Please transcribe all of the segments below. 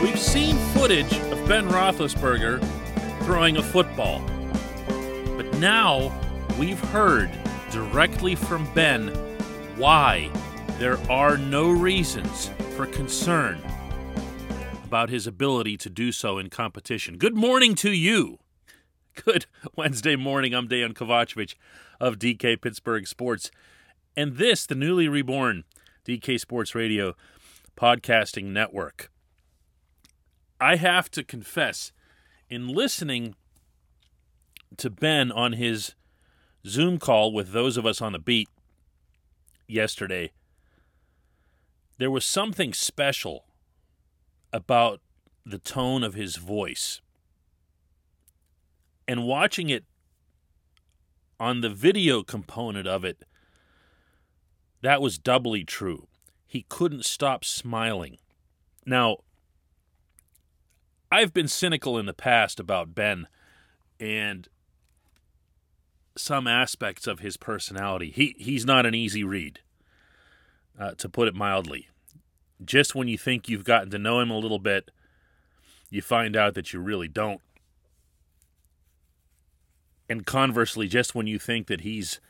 We've seen footage of Ben Roethlisberger throwing a football. But now we've heard directly from Ben why there are no reasons for concern about his ability to do so in competition. Good morning to you. Good Wednesday morning. I'm Dejan Kovacevic of DK Pittsburgh Sports. And this, the newly reborn DK Sports Radio podcasting network. I have to confess, in listening to Ben on his Zoom call with those of us on the beat yesterday, there was something special about the tone of his voice. And watching it on the video component of it, that was doubly true. He couldn't stop smiling. Now, I've been cynical in the past about Ben and some aspects of his personality. He he's not an easy read, uh, to put it mildly. Just when you think you've gotten to know him a little bit, you find out that you really don't. And conversely, just when you think that he's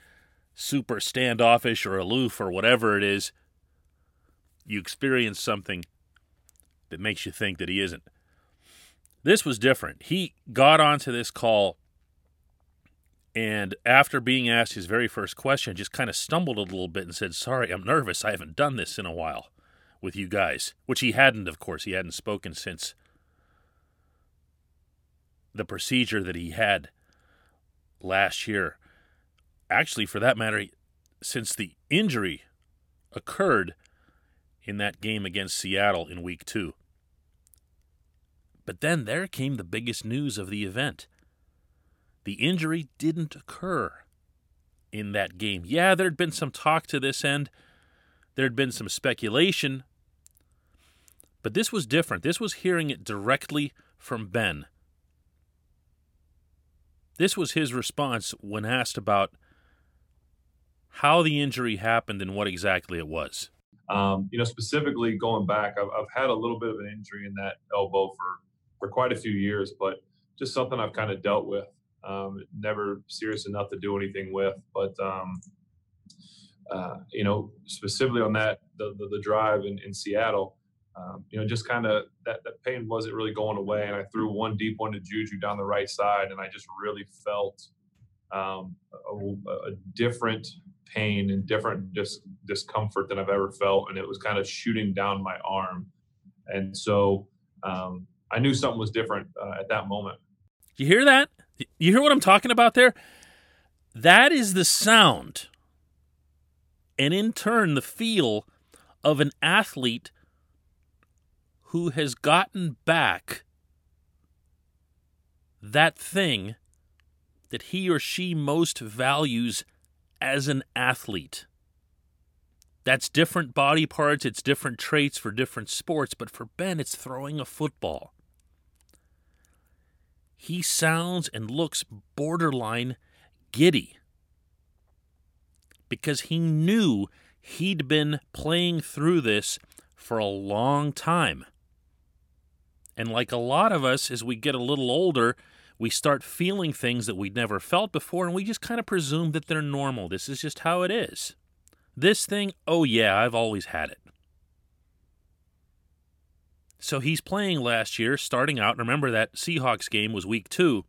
super standoffish or aloof or whatever it is, you experience something that makes you think that he isn't. This was different. He got onto this call and after being asked his very first question, just kind of stumbled a little bit and said, Sorry, I'm nervous. I haven't done this in a while with you guys. Which he hadn't, of course. He hadn't spoken since the procedure that he had last year. Actually, for that matter, since the injury occurred in that game against Seattle in week two. But then there came the biggest news of the event. The injury didn't occur in that game. Yeah, there'd been some talk to this end, there'd been some speculation, but this was different. This was hearing it directly from Ben. This was his response when asked about how the injury happened and what exactly it was. Um, you know, specifically going back, I've, I've, had a little bit of an injury in that elbow for for quite a few years, but just something I've kind of dealt with. Um, never serious enough to do anything with, but um, uh, you know, specifically on that the the, the drive in, in Seattle, um, you know, just kind of that that pain wasn't really going away, and I threw one deep one to Juju down the right side, and I just really felt um, a, a, different pain and different dis- discomfort than I've ever felt, and it was kind of shooting down my arm, and so um, I knew something was different uh, at that moment. You hear that? You hear what I'm talking about there? That is the sound, and in turn, the feel of an athlete who has gotten back that thing that he or she most values as an athlete. That's different body parts, it's different traits for different sports, but for Ben, it's throwing a football he sounds and looks borderline giddy because he knew he'd been playing through this for a long time. And like a lot of us, as we get a little older, we start feeling things that we'd never felt before, and we just kind of presume that they're normal. This is just how it is. This thing, oh yeah, I've always had it. So he's playing last year, starting out. Remember that Seahawks game was week two.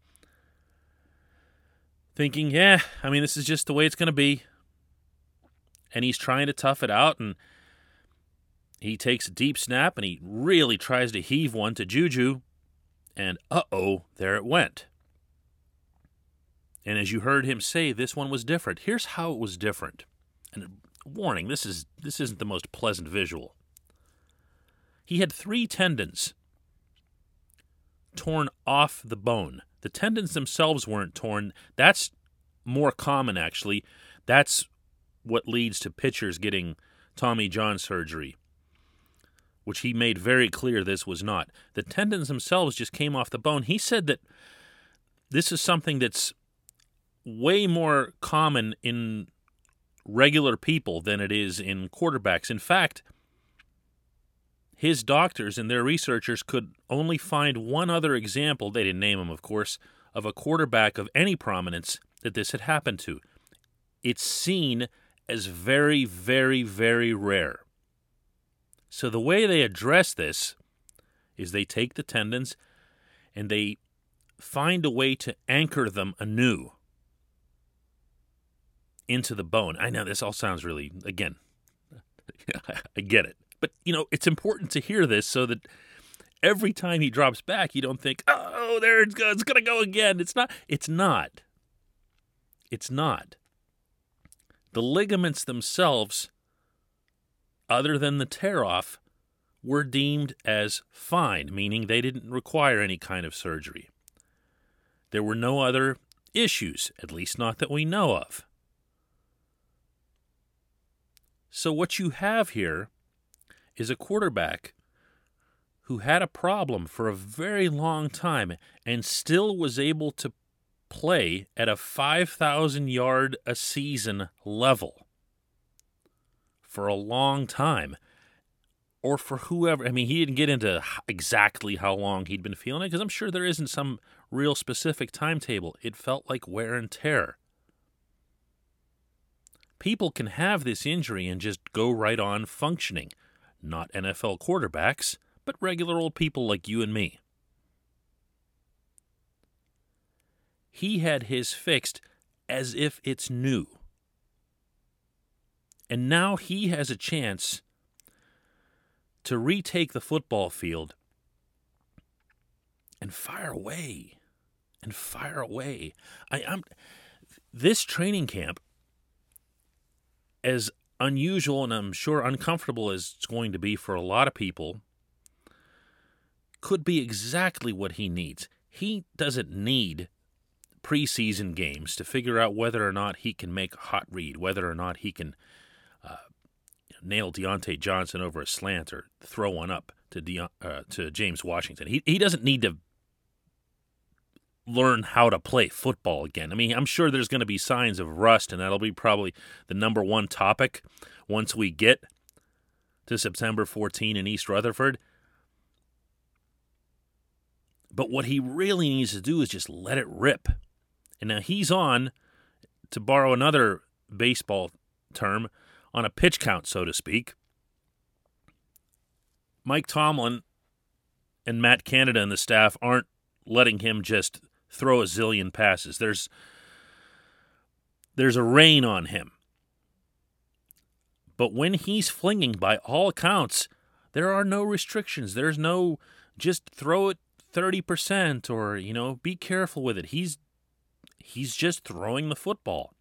Thinking, yeah, I mean, this is just the way it's going to be. And he's trying to tough it out. And he takes a deep snap and he really tries to heave one to Juju. And uh oh, there it went. And as you heard him say, this one was different. Here's how it was different. And warning, this is this isn't the most pleasant visual. He had three tendons torn off the bone. The tendons themselves weren't torn. That's more common, actually. That's what leads to pitchers getting Tommy John surgery, which he made very clear this was not. The tendons themselves just came off the bone. He said that this is something that's way more common in regular people than it is in quarterbacks. In fact, his doctors and their researchers could only find one other example, they didn't name him, of course, of a quarterback of any prominence that this had happened to. It's seen as very, very, very rare. So the way they address this is they take the tendons and they find a way to anchor them anew into the bone. I know this all sounds really, again, I get it. But, you know, it's important to hear this so that every time he drops back, you don't think, oh, there it's going to go again. It's not. It's not. It's not. The ligaments themselves, other than the tear off, were deemed as fine, meaning they didn't require any kind of surgery. There were no other issues, at least not that we know of. So, what you have here is a quarterback who had a problem for a very long time and still was able to play at a 5,000 yard a season level for a long time. Or for whoever, I mean, he didn't get into exactly how long he'd been feeling it because I'm sure there isn't some real specific timetable. It felt like wear and tear. People can have this injury and just go right on functioning. Not NFL quarterbacks, but regular old people like you and me. He had his fixed as if it's new. And now he has a chance to retake the football field and fire away and fire away. I, am this training camp, as unusual and I'm sure uncomfortable as it's going to be for a lot of people, could be exactly what he needs. He doesn't need preseason games to figure out whether or not he can make a hot read, whether or not he can uh, nail Diontae Johnson over a slant or throw one up to uh, to James Washington. He he doesn't need to learn how to play football again. I mean, I'm sure there's going to be signs of rust, and that'll be probably the number one topic once we get to September 14 in East Rutherford. But what he really needs to do is just let it rip. And now he's on, to borrow another baseball term, on a pitch count, so to speak. Mike Tomlin and Matt Canada and the staff aren't letting him just throw a zillion passes. There's there's a rein on him. But when he's flinging, by all accounts, there are no restrictions. There's no just throw it 30% or, you know, be careful with it. He's he's just throwing the football.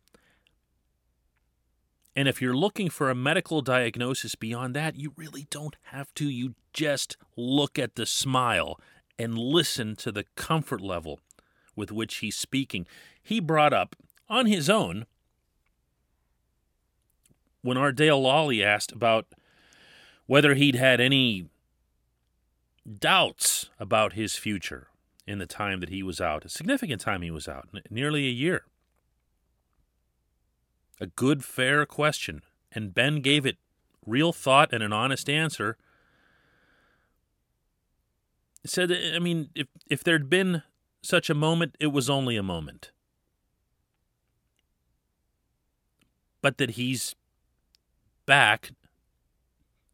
And if you're looking for a medical diagnosis beyond that, you really don't have to. You just look at the smile and listen to the comfort level with which he's speaking. He brought up on his own when Ardale Lolley asked about whether he'd had any doubts about his future in the time that he was out, a significant time he was out, nearly a year. A good, fair question, and Ben gave it real thought and an honest answer. said, I mean, if if there'd been such a moment, it was only a moment. But that he's back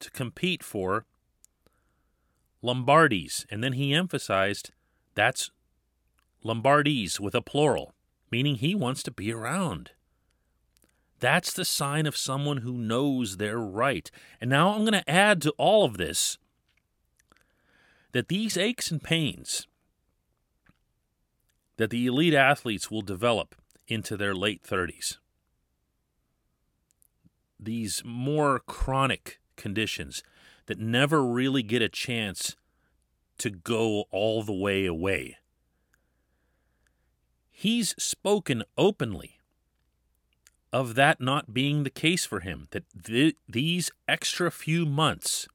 to compete for Lombardis. And then he emphasized that's Lombardis with a plural, meaning he wants to be around. That's the sign of someone who knows they're right. And now I'm going to add to all of this that these aches and pains that the elite athletes will develop into their late 30s. These more chronic conditions that never really get a chance to go all the way away. He's spoken openly of that not being the case for him, that th- these extra few months,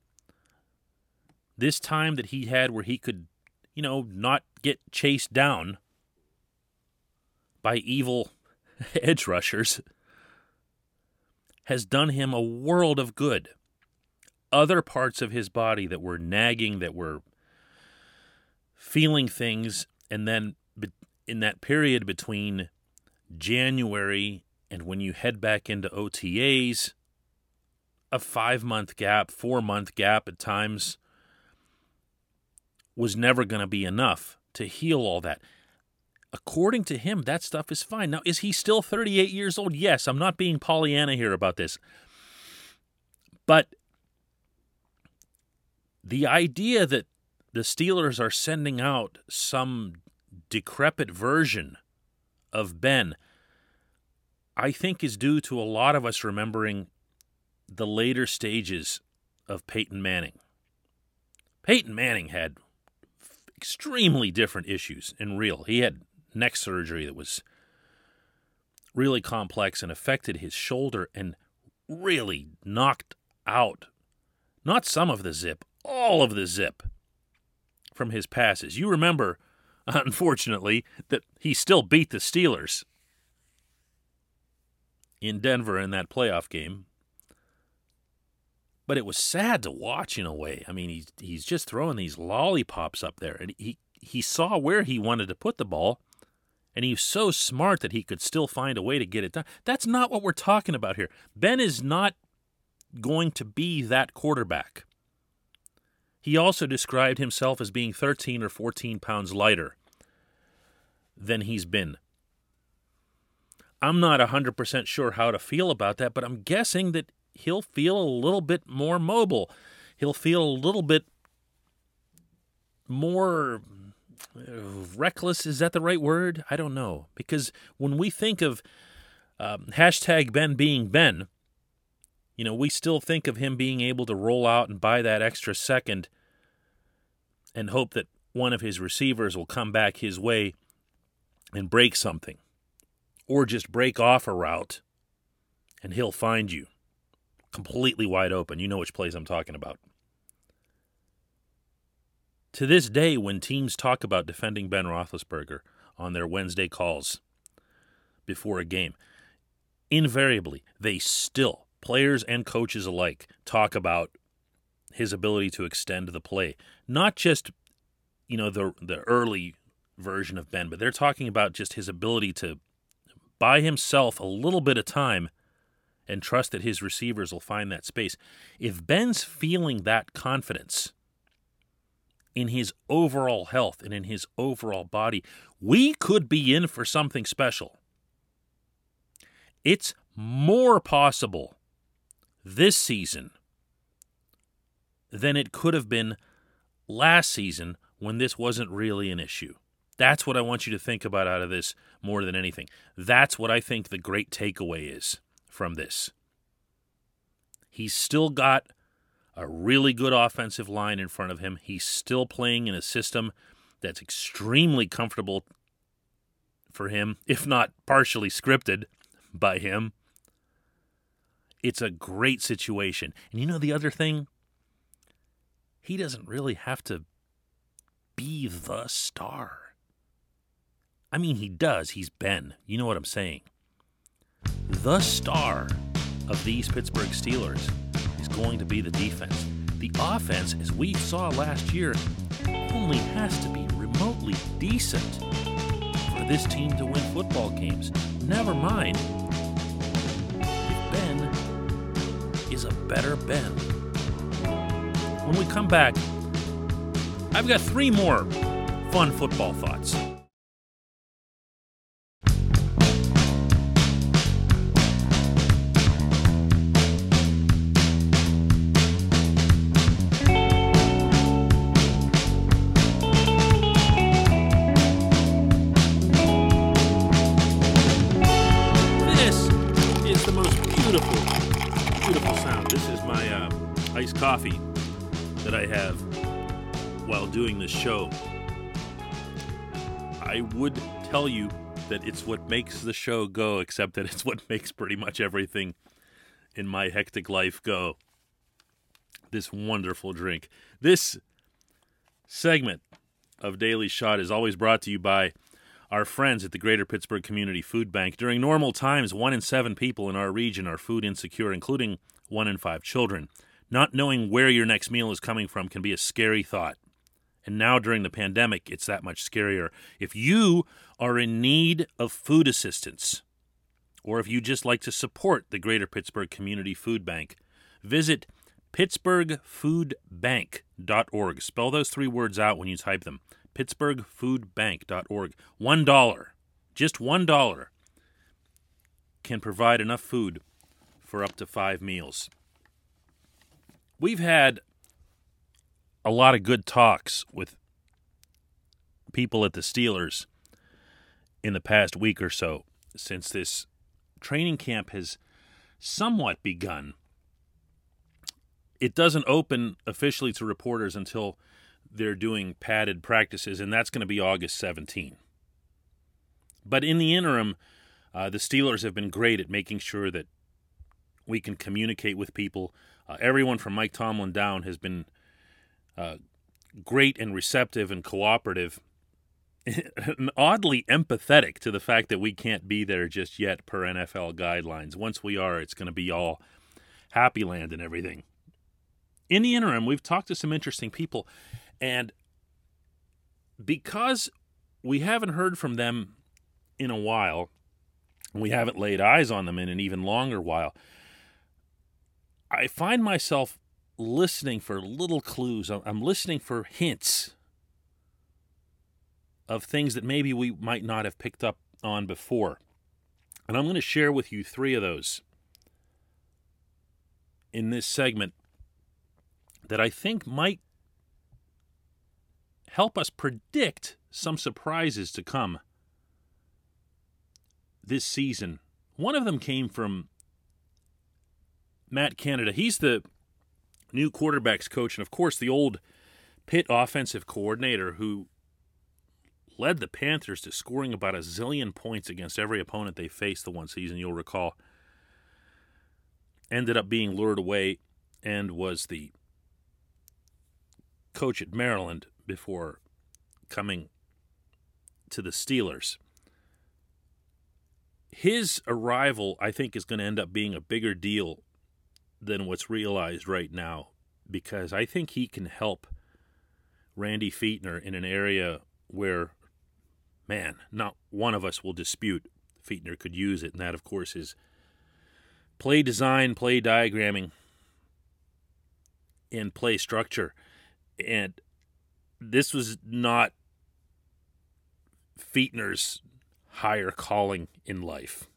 this time that he had where he could, you know, not get chased down by evil edge rushers has done him a world of good. other parts of his body that were nagging, that were feeling things, and then in that period between January and when you head back into OTAs, a five month gap, four month gap at times was never going to be enough to heal all that. According to him, that stuff is fine. Now, is he still 38 years old? Yes, I'm not being Pollyanna here about this. But the idea that the Steelers are sending out some decrepit version of Ben, I think is due to a lot of us remembering the later stages of Peyton Manning. Peyton Manning had extremely different issues in real. He had neck surgery that was really complex and affected his shoulder and really knocked out not some of the zip, all of the zip from his passes. You remember, unfortunately, that he still beat the Steelers in Denver in that playoff game. But it was sad to watch in a way. I mean, he's he's just throwing these lollipops up there, and he he saw where he wanted to put the ball, and he's so smart that he could still find a way to get it done. That's not what we're talking about here. Ben is not going to be that quarterback. He also described himself as being 13 or 14 pounds lighter than he's been. I'm not 100% sure how to feel about that, but I'm guessing that he'll feel a little bit more mobile. He'll feel a little bit more reckless. Is that the right word? I don't know. Because when we think of um, hashtag Ben being Ben, you know, we still think of him being able to roll out and buy that extra second and hope that one of his receivers will come back his way and break something or just break off a route and he'll find you completely wide open. You know which plays I'm talking about. To this day, when teams talk about defending Ben Roethlisberger on their Wednesday calls before a game, invariably they still players and coaches alike talk about his ability to extend the play. Not just, you know, the the early version of Ben, but they're talking about just his ability to buy himself a little bit of time and trust that his receivers will find that space. If Ben's feeling that confidence in his overall health and in his overall body, we could be in for something special. It's more possible this season than it could have been last season when this wasn't really an issue. That's what I want you to think about out of this more than anything. That's what I think the great takeaway is from this. He's still got a really good offensive line in front of him. He's still playing in a system that's extremely comfortable for him, if not partially scripted by him. It's a great situation. And you know the other thing? He doesn't really have to be the star. I mean, he does. He's Ben. You know what I'm saying. The star of these Pittsburgh Steelers going to be the defense. The offense, as we saw last year, only has to be remotely decent for this team to win football games. Never mind if Ben is a better Ben. When we come back, I've got three more fun football thoughts. Uh, coffee that I have while doing this show. I would tell you that it's what makes the show go, except that it's what makes pretty much everything in my hectic life go. This wonderful drink. This segment of Daily Shot is always brought to you by our friends at the Greater Pittsburgh Community Food Bank. During normal times, one in seven people in our region are food insecure, including one in five children. Not knowing where your next meal is coming from can be a scary thought. And now during the pandemic, it's that much scarier. If you are in need of food assistance, or if you just like to support the Greater Pittsburgh Community Food Bank, visit pittsburghfoodbank.org. Spell those three words out when you type them. pittsburghfoodbank.org. One dollar, just one dollar, can provide enough food for up to five meals. We've had a lot of good talks with people at the Steelers in the past week or so since this training camp has somewhat begun. It doesn't open officially to reporters until they're doing padded practices, and that's going to be August 17. But in the interim, uh, the Steelers have been great at making sure that we can communicate with people. Uh, everyone from Mike Tomlin down has been uh, great and receptive and cooperative, and oddly empathetic to the fact that we can't be there just yet per NFL guidelines. Once we are, it's going to be all happy land and everything. In the interim, we've talked to some interesting people, and because we haven't heard from them in a while, we haven't laid eyes on them in an even longer while. I find myself listening for little clues. I'm listening for hints of things that maybe we might not have picked up on before. And I'm going to share with you three of those in this segment that I think might help us predict some surprises to come this season. One of them came from Matt Canada. He's the new quarterbacks coach, and of course, the old Pitt offensive coordinator who led the Panthers to scoring about a zillion points against every opponent they faced the one season, you'll recall. Ended up being lured away and was the coach at Maryland before coming to the Steelers. His arrival, I think, is going to end up being a bigger deal than what's realized right now because I think he can help Randy Fichtner in an area where, man, not one of us will dispute Fichtner could use it, and that, of course, is play design, play diagramming, and play structure. And this was not Fichtner's higher calling in life.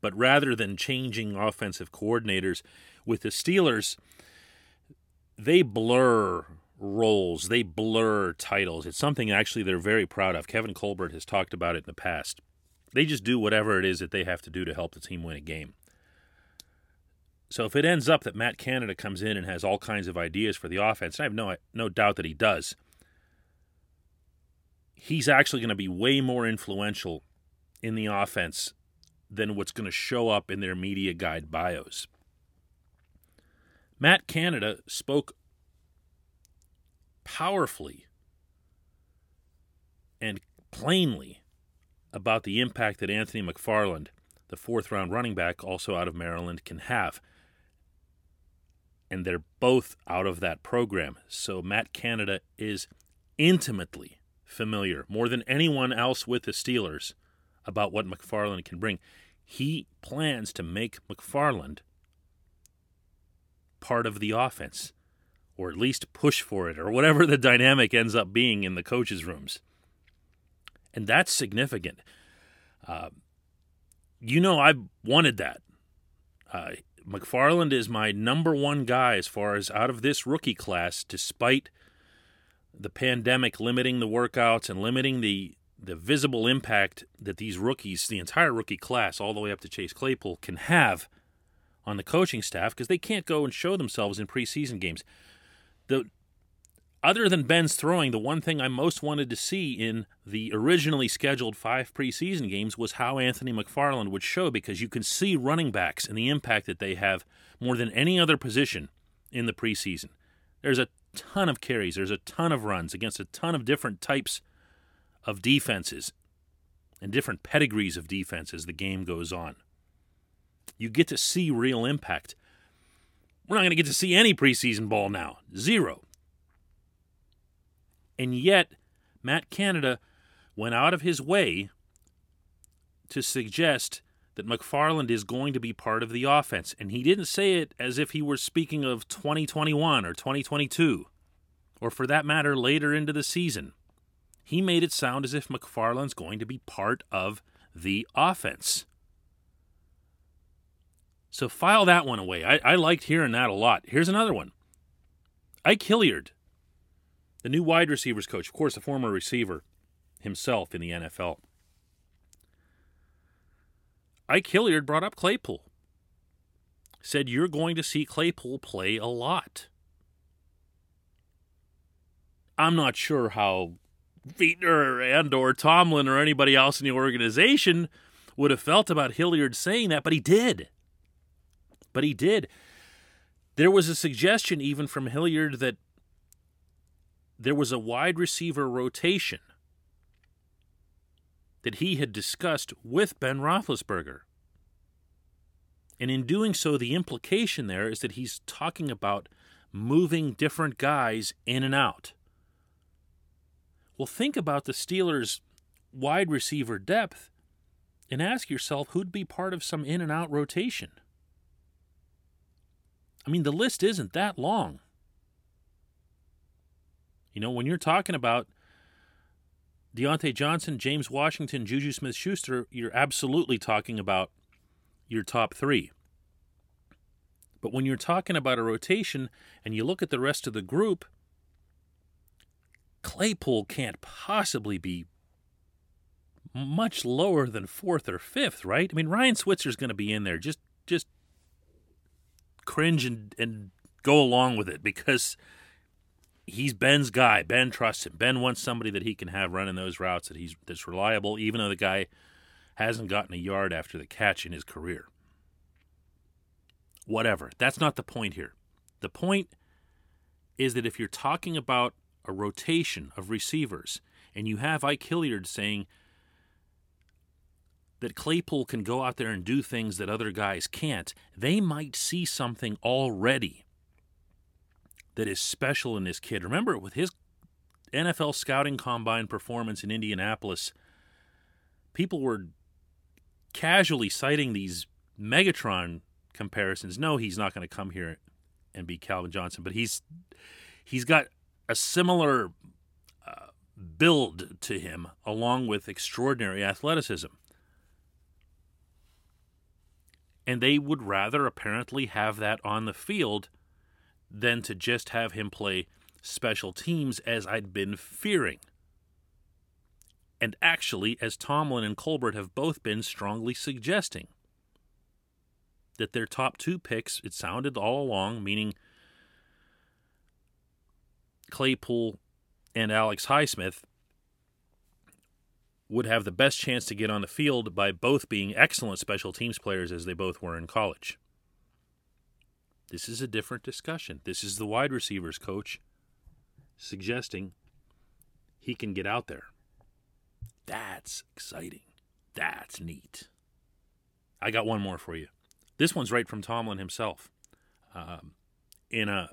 But rather than changing offensive coordinators with the Steelers, they blur roles, they blur titles. It's something actually they're very proud of. Kevin Colbert has talked about it in the past. They just do whatever it is that they have to do to help the team win a game. So if it ends up that Matt Canada comes in and has all kinds of ideas for the offense, I have no no doubt that he does. He's actually going to be way more influential in the offense than what's going to show up in their media guide bios. Matt Canada spoke powerfully and plainly about the impact that Anthony McFarland, the fourth round running back, also out of Maryland, can have. And they're both out of that program. So Matt Canada is intimately familiar, more than anyone else with the Steelers, about what McFarland can bring. He plans to make McFarland part of the offense, or at least push for it, or whatever the dynamic ends up being in the coaches' rooms. And that's significant. Uh, you know, I wanted that. Uh, McFarland is my number one guy as far as out of this rookie class, despite the pandemic limiting the workouts and limiting the the visible impact that these rookies, the entire rookie class, all the way up to Chase Claypool, can have on the coaching staff because they can't go and show themselves in preseason games. The other than Ben's throwing, the one thing I most wanted to see in the originally scheduled five preseason games was how Anthony McFarland would show because you can see running backs and the impact that they have more than any other position in the preseason. There's a ton of carries, there's a ton of runs against a ton of different types of defenses and different pedigrees of defense as the game goes on. You get to see real impact. We're not going to get to see any preseason ball now. Zero. And yet, Matt Canada went out of his way to suggest that McFarland is going to be part of the offense. And he didn't say it as if he were speaking of 2021 or 2022, or for that matter, later into the season. He made it sound as if McFarland's going to be part of the offense. So file that one away. I, I liked hearing that a lot. Here's another one Ike Hilliard, the new wide receivers coach, of course, a former receiver himself in the NFL. Ike Hilliard brought up Claypool. Said you're going to see Claypool play a lot. I'm not sure how Fichtner and or Tomlin or anybody else in the organization would have felt about Hilliard saying that, but he did. But he did. There was a suggestion even from Hilliard that there was a wide receiver rotation that he had discussed with Ben Roethlisberger. And in doing so, the implication there is that he's talking about moving different guys in and out. Well, think about the Steelers' wide receiver depth and ask yourself who'd be part of some in and out rotation. I mean, the list isn't that long. You know, when you're talking about Diontae Johnson, James Washington, Juju Smith Schuster, you're absolutely talking about your top three. But when you're talking about a rotation and you look at the rest of the group, Claypool can't possibly be much lower than fourth or fifth, right? I mean, Ryan Switzer's going to be in there. Just, just cringe and, and go along with it because he's Ben's guy. Ben trusts him. Ben wants somebody that he can have running those routes that he's that's reliable, even though the guy hasn't gotten a yard after the catch in his career. Whatever. That's not the point here. The point is that if you're talking about a rotation of receivers and you have Ike Hilliard saying that Claypool can go out there and do things that other guys can't, they might see something already that is special in this kid. Remember, with his NFL scouting combine performance in Indianapolis, people were casually citing these Megatron comparisons. No, he's not going to come here and be Calvin Johnson, but he's he's got a similar uh, build to him, along with extraordinary athleticism. And they would rather apparently have that on the field than to just have him play special teams as I'd been fearing. And actually, as Tomlin and Colbert have both been strongly suggesting, that their top two picks, it sounded all along, meaning Claypool and Alex Highsmith, would have the best chance to get on the field by both being excellent special teams players as they both were in college. This is a different discussion. This is the wide receivers coach suggesting he can get out there. That's exciting. That's neat. I got one more for you. This one's right from Tomlin himself. Um, in a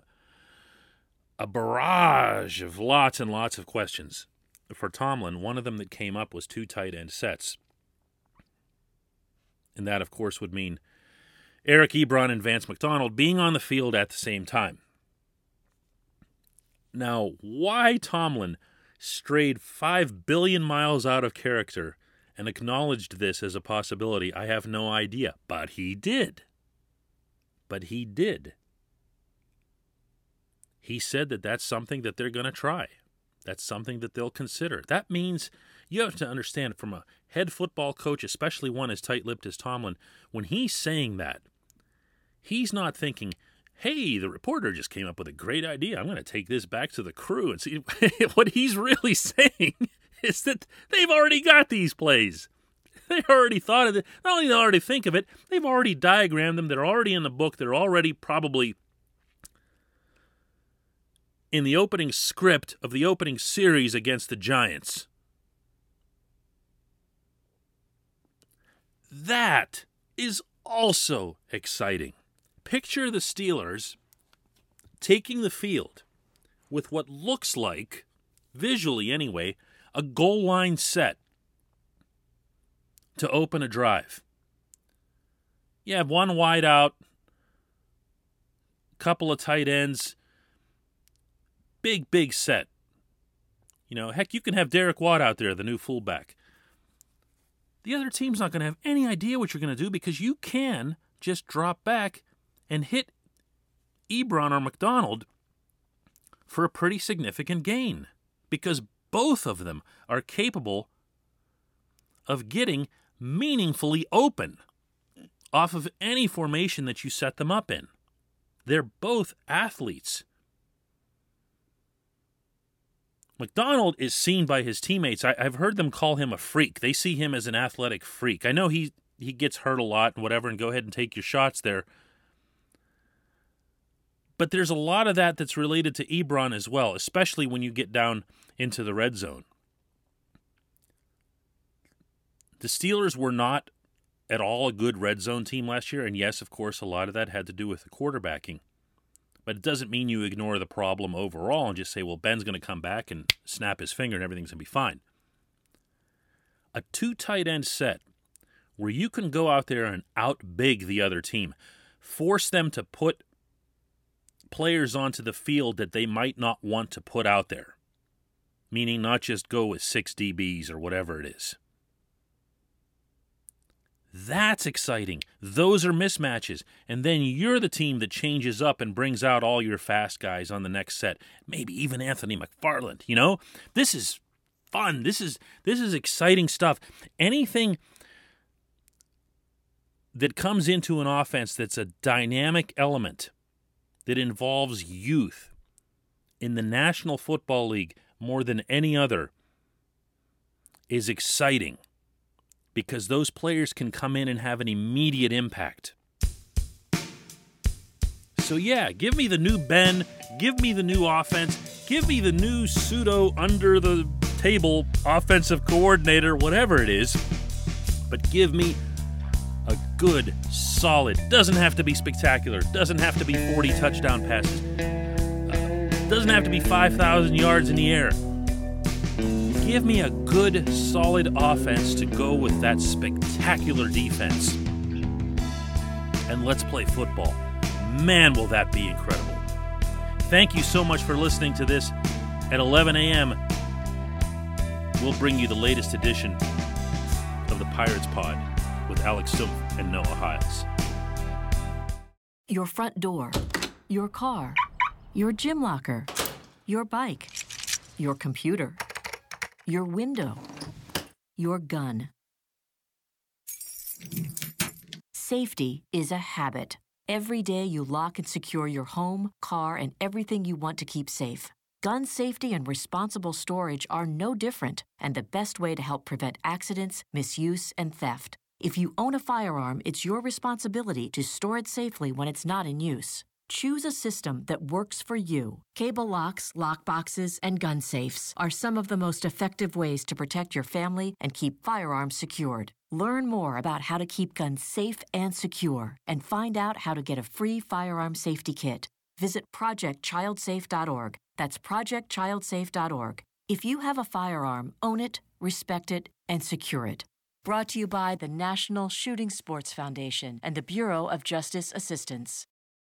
a barrage of lots and lots of questions for Tomlin, one of them that came up was two tight end sets. And that, of course, would mean Eric Ebron and Vance McDonald being on the field at the same time. Now, why Tomlin strayed 5 billion miles out of character and acknowledged this as a possibility, I have no idea. But he did. But he did. He said that that's something that they're going to try. That's something that they'll consider. That means you have to understand from a head football coach, especially one as tight lipped as Tomlin, when he's saying that, He's not thinking, hey, the reporter just came up with a great idea. I'm going to take this back to the crew and see. what he's really saying is that they've already got these plays. They already thought of it. Not only they already think of it, they've already diagrammed them. They're already in the book. They're already probably in the opening script of the opening series against the Giants. That is also exciting picture the Steelers taking the field with what looks like, visually anyway, a goal line set to open a drive. You have one wide out, couple of tight ends, big, big set. You know, heck, you can have Derek Watt out there, the new fullback. The other team's not going to have any idea what you're going to do because you can just drop back and hit Ebron or McDonald for a pretty significant gain because both of them are capable of getting meaningfully open off of any formation that you set them up in. They're both athletes. McDonald is seen by his teammates. I, have heard them call him a freak. They see him as an athletic freak. I know he he gets hurt a lot and whatever, and go ahead and take your shots there. But there's a lot of that that's related to Ebron as well, especially when you get down into the red zone. The Steelers were not at all a good red zone team last year, and yes, of course, a lot of that had to do with the quarterbacking. But it doesn't mean you ignore the problem overall and just say, well, Ben's going to come back and snap his finger and everything's going to be fine. A two tight end set where you can go out there and out big the other team, force them to put players onto the field that they might not want to put out there, meaning not just go with six DBs or whatever it is. That's exciting. Those are mismatches. And then you're the team that changes up and brings out all your fast guys on the next set. Maybe even Anthony McFarland, you know? This is fun. This is this is exciting stuff. Anything that comes into an offense that's a dynamic element that involves youth in the National Football League more than any other is exciting because those players can come in and have an immediate impact. So, yeah, give me the new Ben, give me the new offense, give me the new pseudo under the table offensive coordinator, whatever it is, but give me a good, solid, doesn't have to be spectacular, doesn't have to be 40 touchdown passes, uh, doesn't have to be 5,000 yards in the air give me a good, solid offense to go with that spectacular defense. And let's play football. Man, will that be incredible. Thank you so much for listening to this. At 11 a.m., we'll bring you the latest edition of the Pirates Pod with Alex Stumpf and Noah Hiles. Your front door, your car, your gym locker, your bike, your computer your window, your gun. Safety is a habit. Every day you lock and secure your home, car, and everything you want to keep safe. Gun safety and responsible storage are no different and the best way to help prevent accidents, misuse, and theft. If you own a firearm, it's your responsibility to store it safely when it's not in use. Choose a system that works for you. Cable locks, lock boxes, and gun safes are some of the most effective ways to protect your family and keep firearms secured. Learn more about how to keep guns safe and secure and find out how to get a free firearm safety kit. Visit projectchildsafe.org. That's projectchildsafe.org. If you have a firearm, own it, respect it, and secure it. Brought to you by the National Shooting Sports Foundation and the Bureau of Justice Assistance.